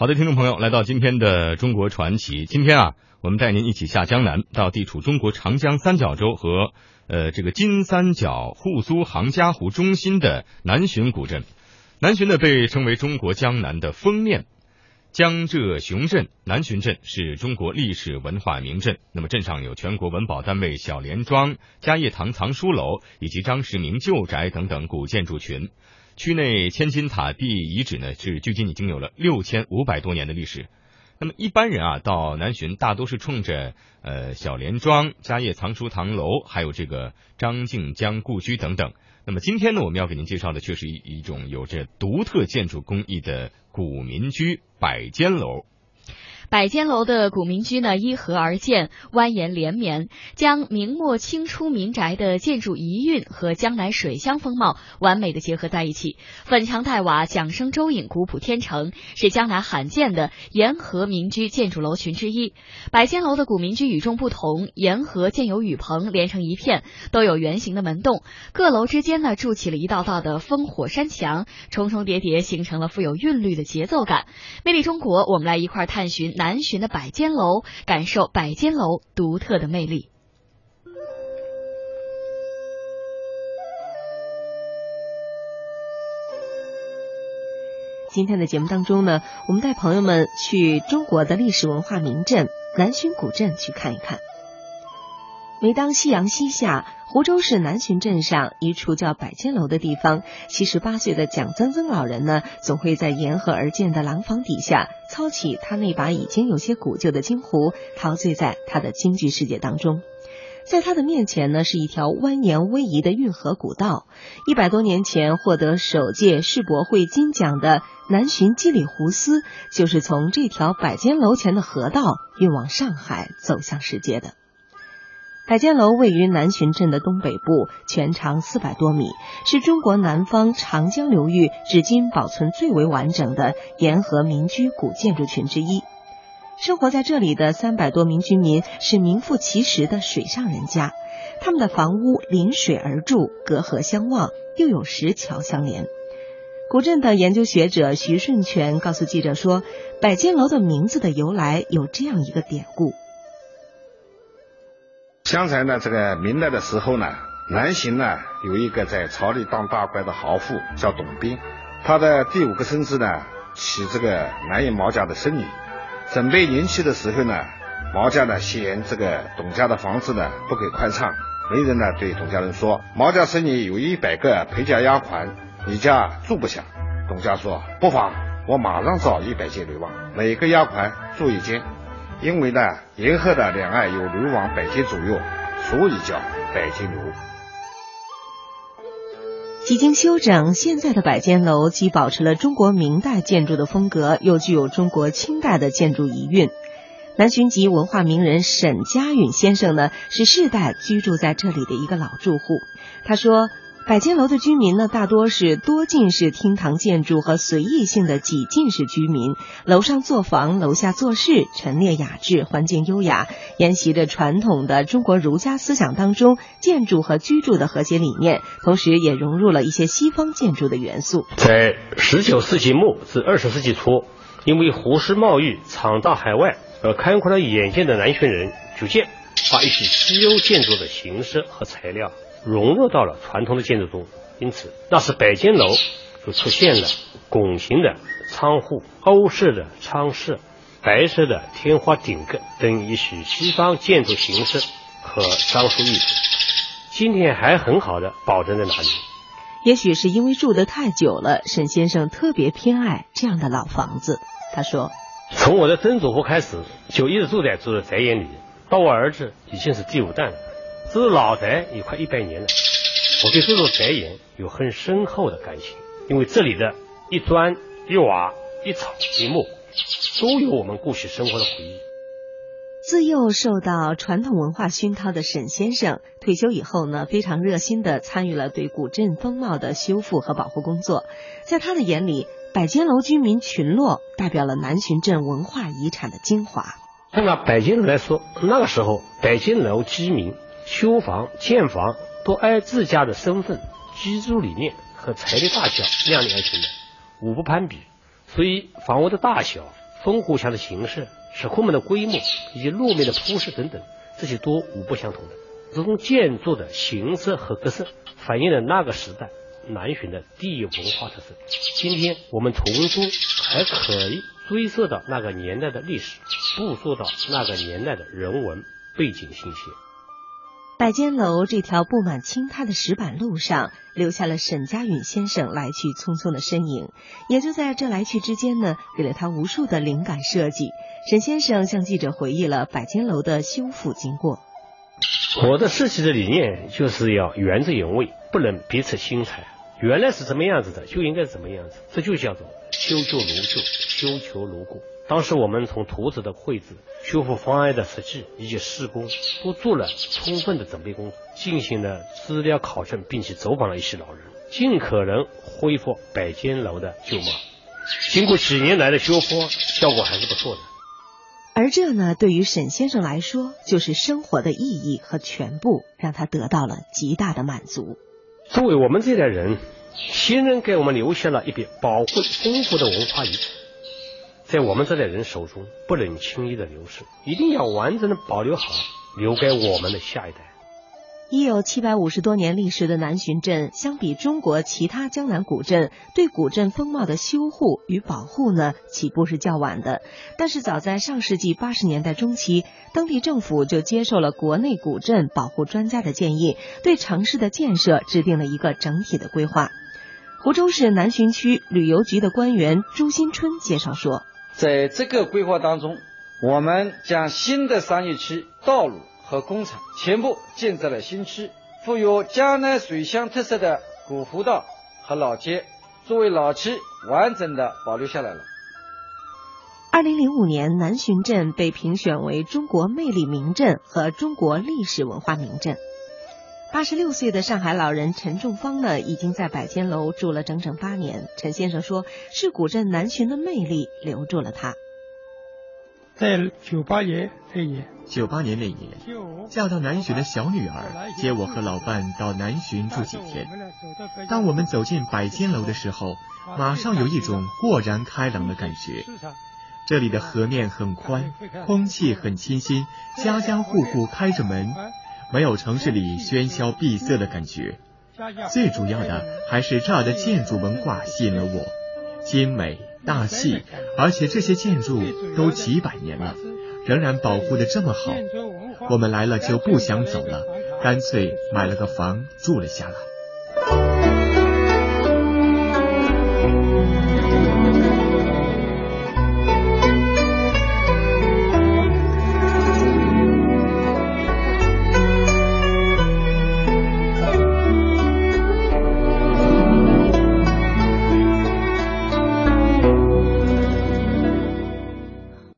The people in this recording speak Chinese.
好的，听众朋友，来到今天的中国传奇。今天啊，我们带您一起下江南，到地处中国长江三角洲和呃这个金三角沪苏杭嘉湖中心的南浔古镇。南浔呢被称为中国江南的封面。江浙雄镇南浔镇是中国历史文化名镇。那么镇上有全国文保单位小莲庄、嘉业堂藏书楼以及张时明旧宅等等古建筑群。区内千金塔地遗址呢，是距今已经有了六千五百多年的历史。那么一般人啊，到南浔大多是冲着呃小莲庄、家业藏书堂楼，还有这个张静江故居等等。那么今天呢，我们要给您介绍的却是一一种有着独特建筑工艺的古民居百间楼。百间楼的古民居呢，依河而建，蜿蜒连绵，将明末清初民宅的建筑遗韵和江南水乡风貌完美的结合在一起。粉墙黛瓦，桨声舟影，古朴天成，是江南罕见的沿河民居建筑楼群之一。百间楼的古民居与众不同，沿河建有雨棚连成一片，都有圆形的门洞，各楼之间呢筑起了一道道的烽火山墙，重重叠叠，形成了富有韵律的节奏感。魅力中国，我们来一块探寻。南浔的百间楼，感受百间楼独特的魅力。今天的节目当中呢，我们带朋友们去中国的历史文化名镇南浔古镇去看一看。每当夕阳西下，湖州市南浔镇上一处叫百间楼的地方，七十八岁的蒋曾曾老人呢，总会在沿河而建的廊坊底下，操起他那把已经有些古旧的京胡，陶醉在他的京剧世界当中。在他的面前呢，是一条蜿蜒逶迤的运河古道。一百多年前获得首届世博会金奖的南浔基里湖丝，就是从这条百间楼前的河道运往上海，走向世界的。百间楼位于南浔镇的东北部，全长四百多米，是中国南方长江流域至今保存最为完整的沿河民居古建筑群之一。生活在这里的三百多名居民是名副其实的水上人家，他们的房屋临水而筑，隔河相望，又有石桥相连。古镇的研究学者徐顺全告诉记者说，百间楼的名字的由来有这样一个典故。相传呢，这个明代的时候呢，南浔呢有一个在朝里当大官的豪富叫董斌，他的第五个孙子呢娶这个南营毛家的孙女，准备迎娶的时候呢，毛家呢嫌这个董家的房子呢不够宽敞，媒人呢对董家人说，毛家孙女有一百个陪嫁丫鬟，你家住不下。董家说不妨，我马上找一百间流亡，每个丫鬟住一间。因为呢，沿河的两岸有流往北京左右，所以叫北京楼。几经修整，现在的百间楼既保持了中国明代建筑的风格，又具有中国清代的建筑遗韵。南浔籍文化名人沈家允先生呢，是世代居住在这里的一个老住户。他说。百间楼的居民呢，大多是多进式厅堂建筑和随意性的几进式居民。楼上作房，楼下做事，陈列雅致，环境优雅，沿袭着传统的中国儒家思想当中建筑和居住的和谐理念，同时也融入了一些西方建筑的元素。在十九世纪末至二十世纪初，因为湖市贸易闯到海外而开阔了眼界的南浔人，逐渐把一些西欧建筑的形式和材料。融入到了传统的建筑中，因此那是北京楼就出现了拱形的窗户、欧式的窗式、白色的天花顶格等一些西方建筑形式和装饰艺术，今天还很好的保存在哪里。也许是因为住得太久了，沈先生特别偏爱这样的老房子。他说：“从我的曾祖父开始，就一直住在这个宅院里，到我儿子已经是第五代了。”这老宅也快一百年了，我对这座宅院有很深厚的感情，因为这里的一砖一瓦一草一木，都有我们过去生活的回忆。自幼受到传统文化熏陶的沈先生，退休以后呢，非常热心的参与了对古镇风貌的修复和保护工作。在他的眼里，百间楼居民群落代表了南浔镇文化遗产的精华。拿百间楼来说，那个时候百间楼居民。修房建房都按自家的身份、居住理念和财力大小量力而行的，无不攀比。所以房屋的大小烽火墙的形式、石库门的规模以及路面的铺设等等，这些都无不相同的。这种建筑的形式和格式，反映了那个时代南浔的地域文化特色。今天我们从中还可以追溯到那个年代的历史，捕捉到那个年代的人文背景信息。百间楼这条布满青苔的石板路上，留下了沈家允先生来去匆匆的身影。也就在这来去之间呢，给了他无数的灵感设计。沈先生向记者回忆了百间楼的修复经过。我的设计的理念就是要原汁原味，不能别出心裁。原来是什么样子的，就应该是怎么样子，这就叫做修旧如旧，修求如故。当时我们从图纸的绘制、修复方案的设计以及施工，都做了充分的准备工作，进行了资料考证，并且走访了一些老人，尽可能恢复百间楼的旧貌。经过几年来的修复，效果还是不错的。而这呢，对于沈先生来说，就是生活的意义和全部，让他得到了极大的满足。作为我们这代人，先人给我们留下了一笔宝贵丰富的文化遗产。在我们这代人手中不能轻易的流失，一定要完整的保留好，留给我们的下一代。已有七百五十多年历史的南浔镇，相比中国其他江南古镇，对古镇风貌的修护与保护呢，起步是较晚的。但是早在上世纪八十年代中期，当地政府就接受了国内古镇保护专家的建议，对城市的建设制定了一个整体的规划。湖州市南浔区旅游局的官员朱新春介绍说。在这个规划当中，我们将新的商业区、道路和工厂全部建在了新区，富有江南水乡特色的古湖道和老街作为老区完整的保留下来了。二零零五年，南浔镇被评选为中国魅力名镇和中国历史文化名镇。八十六岁的上海老人陈仲芳呢，已经在百间楼住了整整八年。陈先生说：“是古镇南浔的魅力留住了他。”在九八年那年，九八年那年，嫁到南浔的小女儿接我和老伴到南浔住几天。当我们走进百间楼的时候，马上有一种豁然开朗的感觉。这里的河面很宽，空气很清新，家家户户开着门。没有城市里喧嚣闭塞的感觉，最主要的还是这儿的建筑文化吸引了我，精美大气，而且这些建筑都几百年了，仍然保护的这么好，我们来了就不想走了，干脆买了个房住了下来。